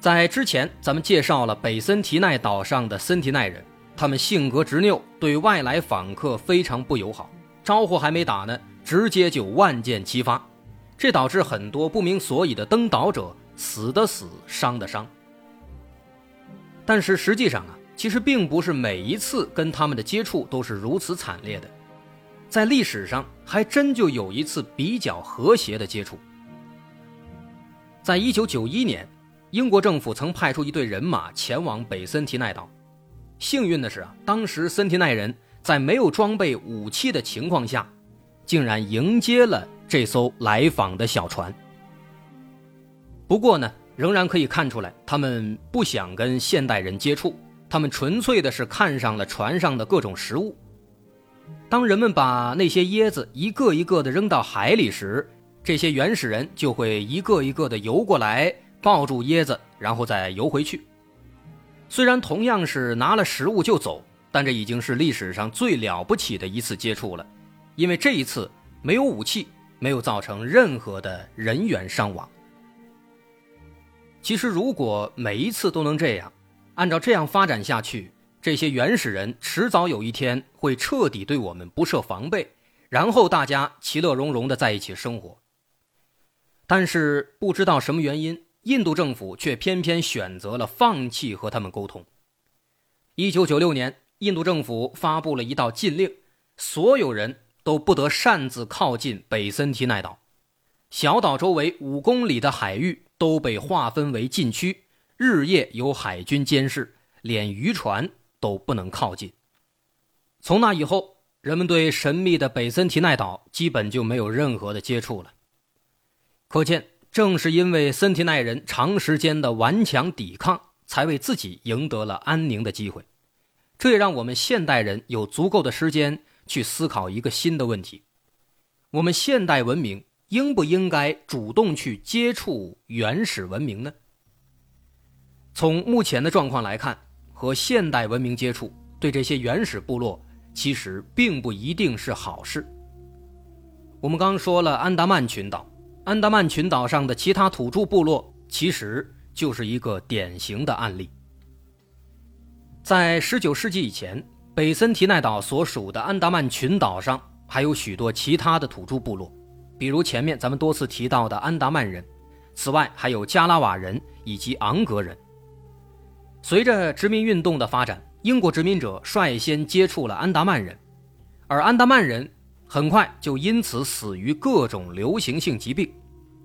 在之前，咱们介绍了北森提奈岛上的森提奈人，他们性格执拗，对外来访客非常不友好，招呼还没打呢，直接就万箭齐发，这导致很多不明所以的登岛者死的死，伤的伤。但是实际上啊，其实并不是每一次跟他们的接触都是如此惨烈的，在历史上还真就有一次比较和谐的接触，在一九九一年。英国政府曾派出一队人马前往北森提奈岛。幸运的是啊，当时森提奈人在没有装备武器的情况下，竟然迎接了这艘来访的小船。不过呢，仍然可以看出来，他们不想跟现代人接触，他们纯粹的是看上了船上的各种食物。当人们把那些椰子一个一个的扔到海里时，这些原始人就会一个一个的游过来。抱住椰子，然后再游回去。虽然同样是拿了食物就走，但这已经是历史上最了不起的一次接触了，因为这一次没有武器，没有造成任何的人员伤亡。其实，如果每一次都能这样，按照这样发展下去，这些原始人迟早有一天会彻底对我们不设防备，然后大家其乐融融的在一起生活。但是，不知道什么原因。印度政府却偏偏选择了放弃和他们沟通。一九九六年，印度政府发布了一道禁令，所有人都不得擅自靠近北森提奈岛，小岛周围五公里的海域都被划分为禁区，日夜有海军监视，连渔船都不能靠近。从那以后，人们对神秘的北森提奈岛基本就没有任何的接触了。可见。正是因为森提奈人长时间的顽强抵抗，才为自己赢得了安宁的机会。这也让我们现代人有足够的时间去思考一个新的问题：我们现代文明应不应该主动去接触原始文明呢？从目前的状况来看，和现代文明接触对这些原始部落其实并不一定是好事。我们刚说了安达曼群岛。安达曼群岛上的其他土著部落，其实就是一个典型的案例。在19世纪以前，北森提奈岛所属的安达曼群岛上还有许多其他的土著部落，比如前面咱们多次提到的安达曼人，此外还有加拉瓦人以及昂格人。随着殖民运动的发展，英国殖民者率先接触了安达曼人，而安达曼人。很快就因此死于各种流行性疾病，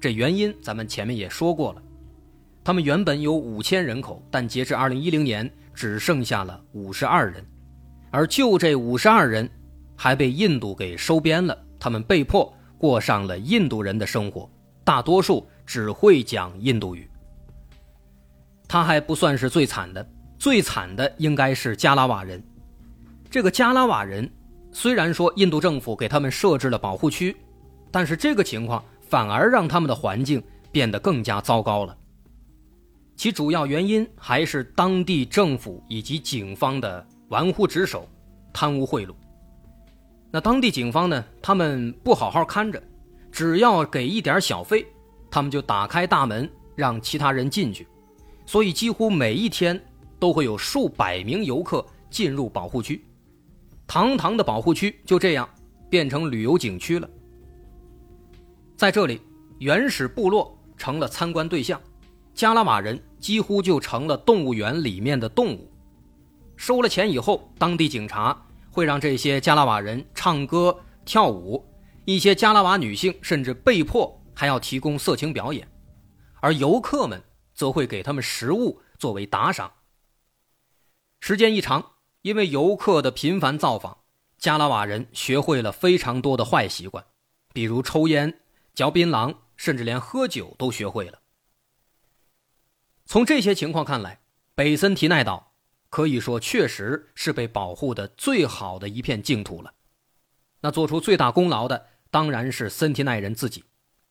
这原因咱们前面也说过了。他们原本有五千人口，但截至二零一零年只剩下了五十二人，而就这五十二人，还被印度给收编了。他们被迫过上了印度人的生活，大多数只会讲印度语。他还不算是最惨的，最惨的应该是加拉瓦人。这个加拉瓦人。虽然说印度政府给他们设置了保护区，但是这个情况反而让他们的环境变得更加糟糕了。其主要原因还是当地政府以及警方的玩忽职守、贪污贿赂。那当地警方呢，他们不好好看着，只要给一点小费，他们就打开大门让其他人进去，所以几乎每一天都会有数百名游客进入保护区。堂堂的保护区就这样变成旅游景区了。在这里，原始部落成了参观对象，加拉瓦人几乎就成了动物园里面的动物。收了钱以后，当地警察会让这些加拉瓦人唱歌跳舞，一些加拉瓦女性甚至被迫还要提供色情表演，而游客们则会给他们食物作为打赏。时间一长。因为游客的频繁造访，加拉瓦人学会了非常多的坏习惯，比如抽烟、嚼槟榔，甚至连喝酒都学会了。从这些情况看来，北森提奈岛可以说确实是被保护的最好的一片净土了。那做出最大功劳的当然是森提奈人自己，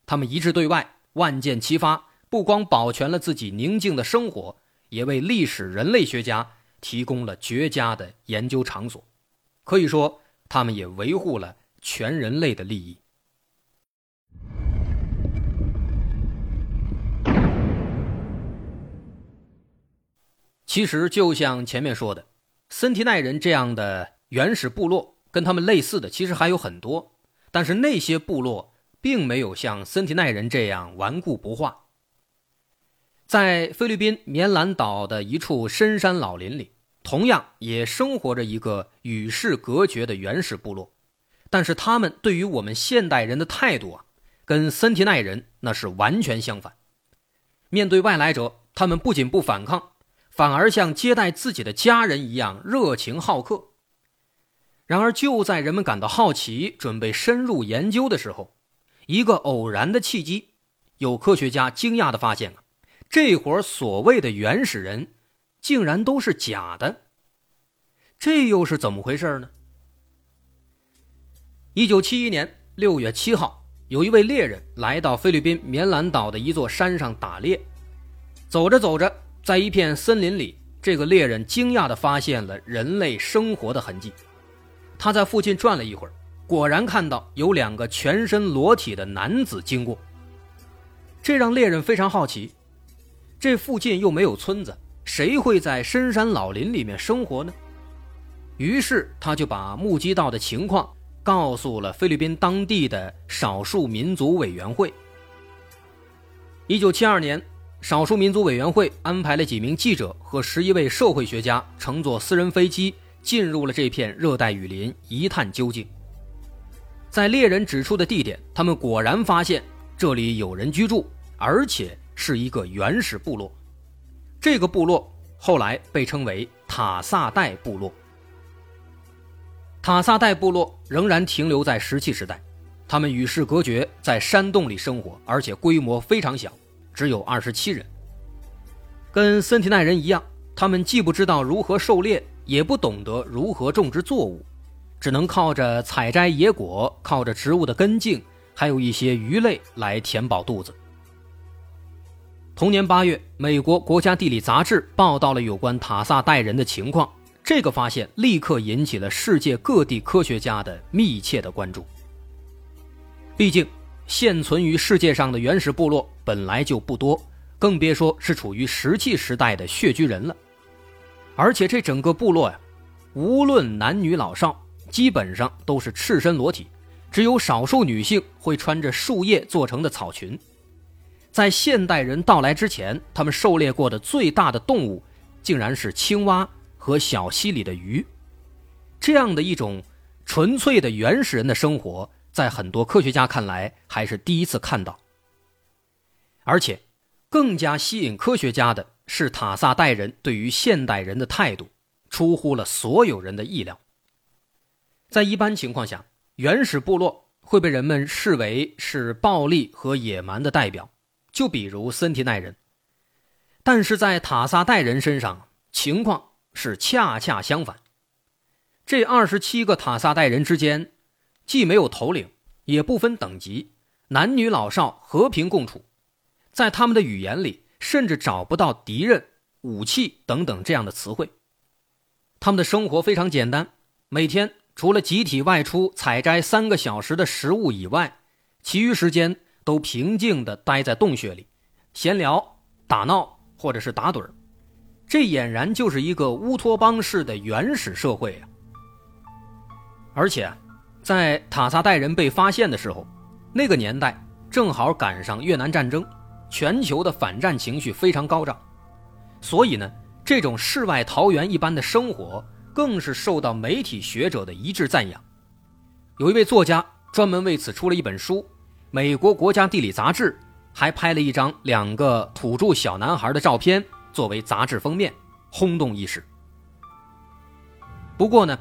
他们一致对外，万箭齐发，不光保全了自己宁静的生活，也为历史人类学家提供了绝佳的研究场所。可以说，他们也维护了全人类的利益。其实，就像前面说的，森提奈人这样的原始部落，跟他们类似的其实还有很多。但是那些部落并没有像森提奈人这样顽固不化。在菲律宾棉兰岛的一处深山老林里，同样也生活着一个与世隔绝的原始部落。但是他们对于我们现代人的态度啊，跟森提奈人那是完全相反。面对外来者，他们不仅不反抗。反而像接待自己的家人一样热情好客。然而，就在人们感到好奇、准备深入研究的时候，一个偶然的契机，有科学家惊讶地发现啊，这伙所谓的原始人，竟然都是假的。这又是怎么回事呢？一九七一年六月七号，有一位猎人来到菲律宾棉兰岛的一座山上打猎，走着走着。在一片森林里，这个猎人惊讶地发现了人类生活的痕迹。他在附近转了一会儿，果然看到有两个全身裸体的男子经过。这让猎人非常好奇：这附近又没有村子，谁会在深山老林里面生活呢？于是他就把目击到的情况告诉了菲律宾当地的少数民族委员会。一九七二年。少数民族委员会安排了几名记者和十一位社会学家乘坐私人飞机进入了这片热带雨林，一探究竟。在猎人指出的地点，他们果然发现这里有人居住，而且是一个原始部落。这个部落后来被称为塔萨代部落。塔萨代部落仍然停留在石器时代，他们与世隔绝，在山洞里生活，而且规模非常小。只有二十七人，跟森提奈人一样，他们既不知道如何狩猎，也不懂得如何种植作物，只能靠着采摘野果，靠着植物的根茎，还有一些鱼类来填饱肚子。同年八月，美国国家地理杂志报道了有关塔萨代人的情况，这个发现立刻引起了世界各地科学家的密切的关注。毕竟。现存于世界上的原始部落本来就不多，更别说是处于石器时代的穴居人了。而且这整个部落呀，无论男女老少，基本上都是赤身裸体，只有少数女性会穿着树叶做成的草裙。在现代人到来之前，他们狩猎过的最大的动物，竟然是青蛙和小溪里的鱼。这样的一种纯粹的原始人的生活。在很多科学家看来，还是第一次看到。而且，更加吸引科学家的是塔萨代人对于现代人的态度，出乎了所有人的意料。在一般情况下，原始部落会被人们视为是暴力和野蛮的代表，就比如森提奈人。但是在塔萨代人身上，情况是恰恰相反。这二十七个塔萨代人之间。既没有头领，也不分等级，男女老少和平共处，在他们的语言里，甚至找不到敌人、武器等等这样的词汇。他们的生活非常简单，每天除了集体外出采摘三个小时的食物以外，其余时间都平静地待在洞穴里，闲聊、打闹或者是打盹儿。这俨然就是一个乌托邦式的原始社会啊！而且。在塔萨代人被发现的时候，那个年代正好赶上越南战争，全球的反战情绪非常高涨，所以呢，这种世外桃源一般的生活更是受到媒体学者的一致赞扬。有一位作家专门为此出了一本书，美国国家地理杂志还拍了一张两个土著小男孩的照片作为杂志封面，轰动一时。不过呢，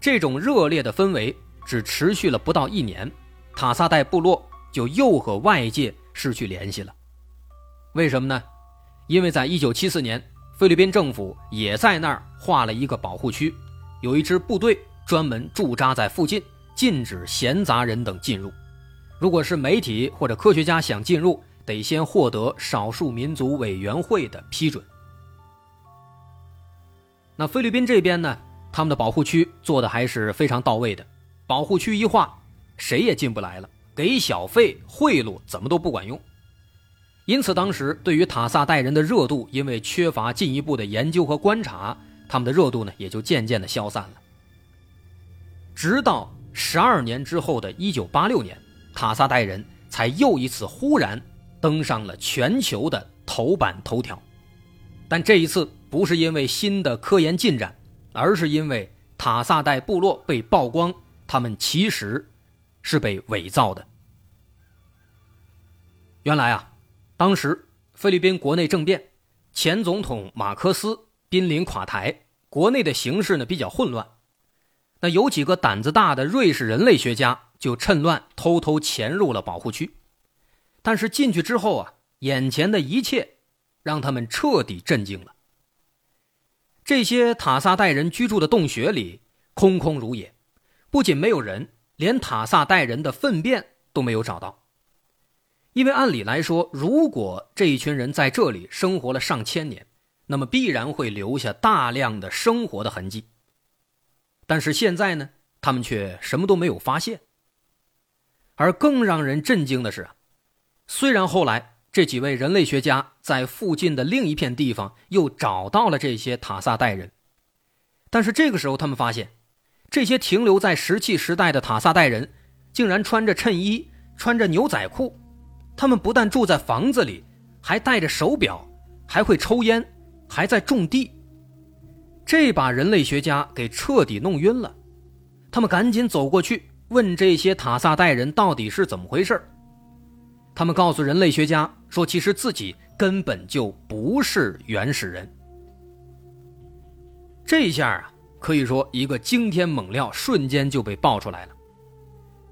这种热烈的氛围。只持续了不到一年，塔萨代部落就又和外界失去联系了。为什么呢？因为在一九七四年，菲律宾政府也在那儿划了一个保护区，有一支部队专门驻扎在附近，禁止闲杂人等进入。如果是媒体或者科学家想进入，得先获得少数民族委员会的批准。那菲律宾这边呢，他们的保护区做的还是非常到位的，保护区一划，谁也进不来了，给小费、贿赂怎么都不管用。因此，当时对于塔萨代人的热度，因为缺乏进一步的研究和观察，他们的热度呢也就渐渐的消散了。直到十二年之后的一九八六年，塔萨代人才又一次忽然登上了全球的头版头条。但这一次不是因为新的科研进展，而是因为塔萨代部落被曝光，他们其实是被伪造的。原来啊。当时菲律宾国内政变，前总统马克思濒临垮台，国内的形势呢比较混乱。那有几个胆子大的瑞士人类学家就趁乱偷偷潜入了保护区，但是进去之后啊，眼前的一切让他们彻底震惊了。这些塔萨代人居住的洞穴里空空如也，不仅没有人，连塔萨代人的粪便都没有找到。因为按理来说，如果这一群人在这里生活了上千年，那么必然会留下大量的生活的痕迹。但是现在呢，他们却什么都没有发现。而更让人震惊的是，虽然后来这几位人类学家在附近的另一片地方又找到了这些塔萨代人，但是这个时候他们发现，这些停留在石器时代的塔萨代人，竟然穿着衬衣，穿着牛仔裤。他们不但住在房子里，还戴着手表，还会抽烟，还在种地。这把人类学家给彻底弄晕了。他们赶紧走过去问这些塔萨代人到底是怎么回事他们告诉人类学家说，其实自己根本就不是原始人。这下啊，可以说一个惊天猛料瞬间就被爆出来了。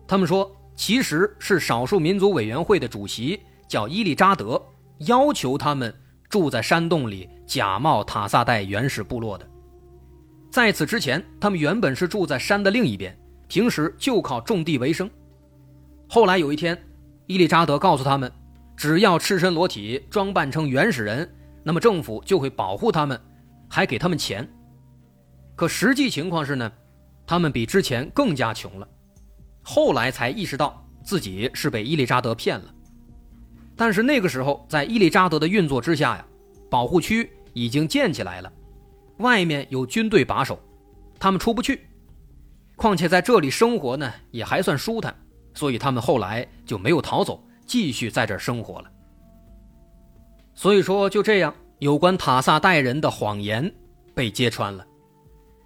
他们说。其实是少数民族委员会的主席叫伊利扎德，要求他们住在山洞里，假冒塔萨代原始部落的。在此之前，他们原本是住在山的另一边，平时就靠种地为生。后来有一天，伊利扎德告诉他们，只要赤身裸体装扮成原始人，那么政府就会保护他们，还给他们钱。可实际情况是呢，他们比之前更加穷了。后来才意识到自己是被伊丽扎德骗了，但是那个时候在伊丽扎德的运作之下呀，保护区已经建起来了，外面有军队把守，他们出不去。况且在这里生活呢也还算舒坦，所以他们后来就没有逃走，继续在这儿生活了。所以说就这样，有关塔萨代人的谎言被揭穿了。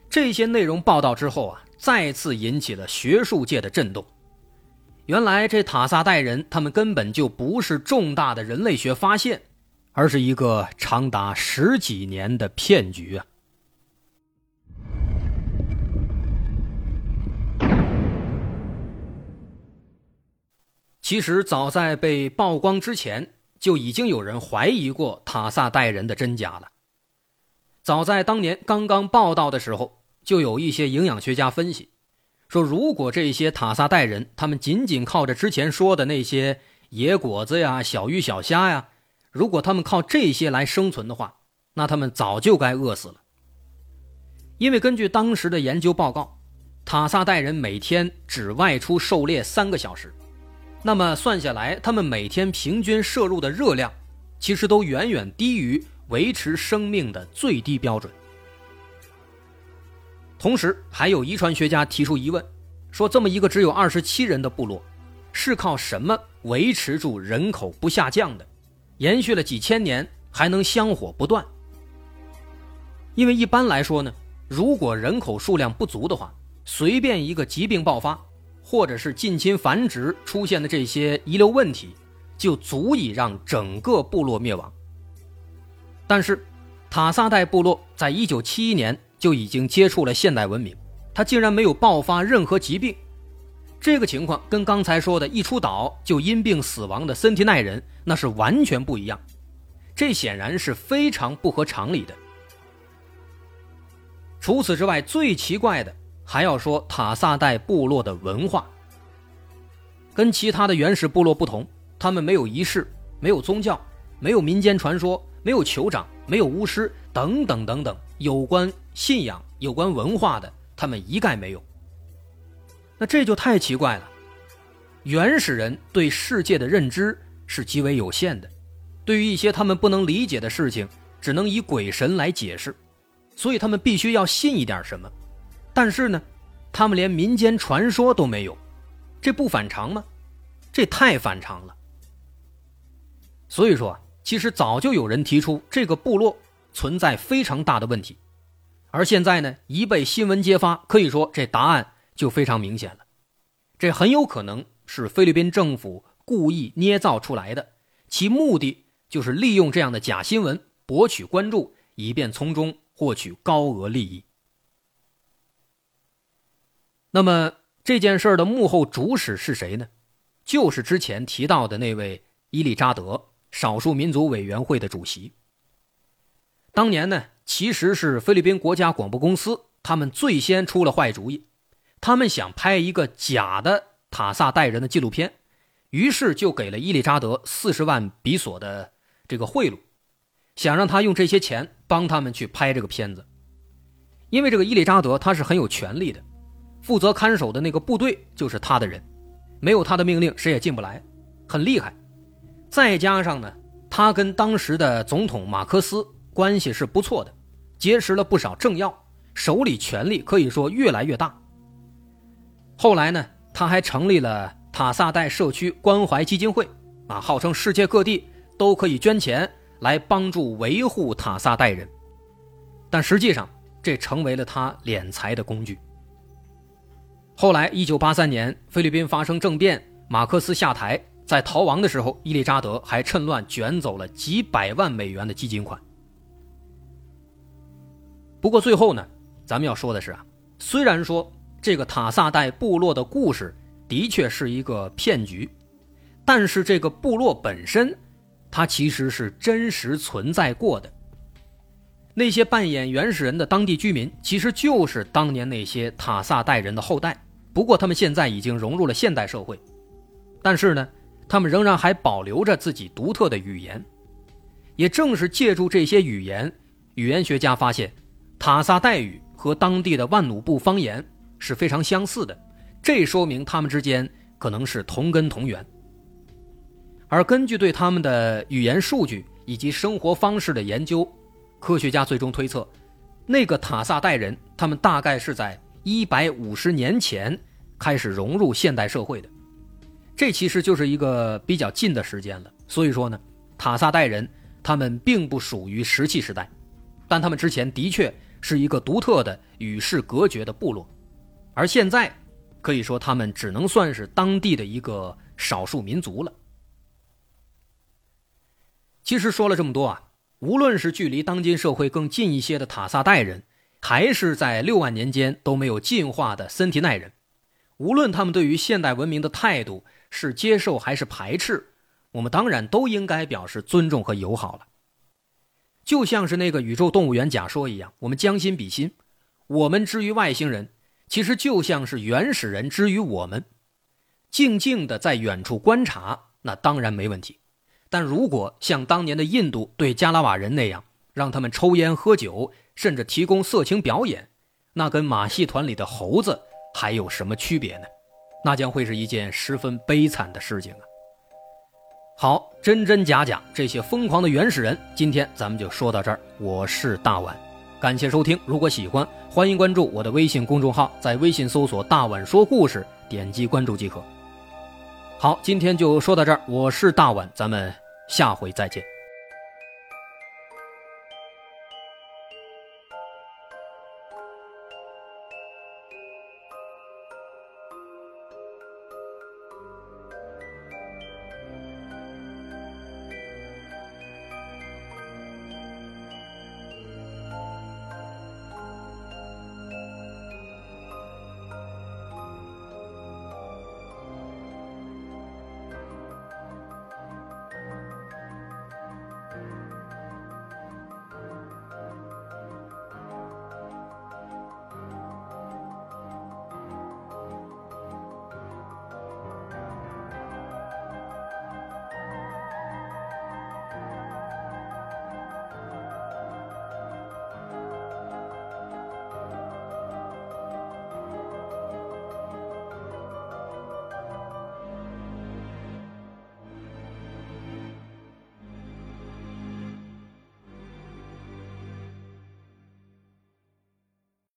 这些内容报道之后啊。再次引起了学术界的震动。原来这塔萨代人，他们根本就不是重大的人类学发现，而是一个长达十几年的骗局啊！其实早在被曝光之前，就已经有人怀疑过塔萨代人的真假了。早在当年刚刚报道的时候。就有一些营养学家分析，说如果这些塔萨代人他们仅仅靠着之前说的那些野果子呀、小鱼小虾呀，如果他们靠这些来生存的话，那他们早就该饿死了。因为根据当时的研究报告，塔萨代人每天只外出狩猎三个小时，那么算下来，他们每天平均摄入的热量，其实都远远低于维持生命的最低标准。同时，还有遗传学家提出疑问，说这么一个只有二十七人的部落，是靠什么维持住人口不下降的，延续了几千年还能香火不断？因为一般来说呢，如果人口数量不足的话，随便一个疾病爆发，或者是近亲繁殖出现的这些遗留问题，就足以让整个部落灭亡。但是，塔萨代部落在一九七一年。就已经接触了现代文明，他竟然没有爆发任何疾病，这个情况跟刚才说的一出岛就因病死亡的森提奈人那是完全不一样，这显然是非常不合常理的，除此之外，最奇怪的还要说塔萨代部落的文化。跟其他的原始部落不同，他们没有仪式，没有宗教，没有民间传说，没有酋长，没有巫师，等等等等，有关信仰、有关文化的，他们一概没有。那这就太奇怪了。原始人对世界的认知是极为有限的，对于一些他们不能理解的事情，只能以鬼神来解释，所以他们必须要信一点什么。但是呢，他们连民间传说都没有，这不反常吗？这太反常了。所以说，其实早就有人提出这个部落存在非常大的问题，而现在呢，一被新闻揭发，可以说这答案就非常明显了，这很有可能。是菲律宾政府故意捏造出来的，其目的就是利用这样的假新闻博取关注，以便从中获取高额利益。那么这件事的幕后主使是谁呢？就是之前提到的那位伊利扎德少数民族委员会的主席。当年呢，其实是菲律宾国家广播公司他们最先出了坏主意，他们想拍一个假的。塔萨代人的纪录片，于是就给了伊利扎德四十万比索的这个贿赂，想让他用这些钱帮他们去拍这个片子。因为这个伊利扎德他是很有权力的，负责看守的那个部队就是他的人，没有他的命令谁也进不来，很厉害。再加上呢，他跟当时的总统马克思关系是不错的，结识了不少政要，手里权力可以说越来越大。后来呢？他还成立了塔萨代社区关怀基金会，啊，号称世界各地都可以捐钱来帮助维护塔萨代人，但实际上这成为了他敛财的工具。后来，一九八三年菲律宾发生政变，马克思下台，在逃亡的时候，伊利扎德还趁乱卷走了几百万美元的基金款。不过最后呢，咱们要说的是啊，虽然说。这个塔萨代部落的故事的确是一个骗局，但是这个部落本身，它其实是真实存在过的。那些扮演原始人的当地居民，其实就是当年那些塔萨代人的后代。不过他们现在已经融入了现代社会，但是呢，他们仍然还保留着自己独特的语言。也正是借助这些语言，语言学家发现，塔萨代语和当地的万努布方言。是非常相似的，这说明他们之间可能是同根同源。而根据对他们的语言数据以及生活方式的研究，科学家最终推测，那个塔萨代人他们大概是在一百五十年前开始融入现代社会的，这其实就是一个比较近的时间了。所以说呢，塔萨代人他们并不属于石器时代，但他们之前的确是一个独特的与世隔绝的部落。而现在，可以说他们只能算是当地的一个少数民族了。其实说了这么多啊，无论是距离当今社会更近一些的塔萨代人，还是在六万年间都没有进化的森提奈人，无论他们对于现代文明的态度是接受还是排斥，我们当然都应该表示尊重和友好了。就像是那个宇宙动物园假说一样，我们将心比心，我们之于外星人。其实就像是原始人之于我们，静静的在远处观察，那当然没问题。但如果像当年的印度对加拉瓦人那样，让他们抽烟喝酒，甚至提供色情表演，那跟马戏团里的猴子还有什么区别呢？那将会是一件十分悲惨的事情啊！好，真真假假，这些疯狂的原始人，今天咱们就说到这儿。我是大碗。感谢收听，如果喜欢，欢迎关注我的微信公众号，在微信搜索“大碗说故事”，点击关注即可。好，今天就说到这儿，我是大碗，咱们下回再见。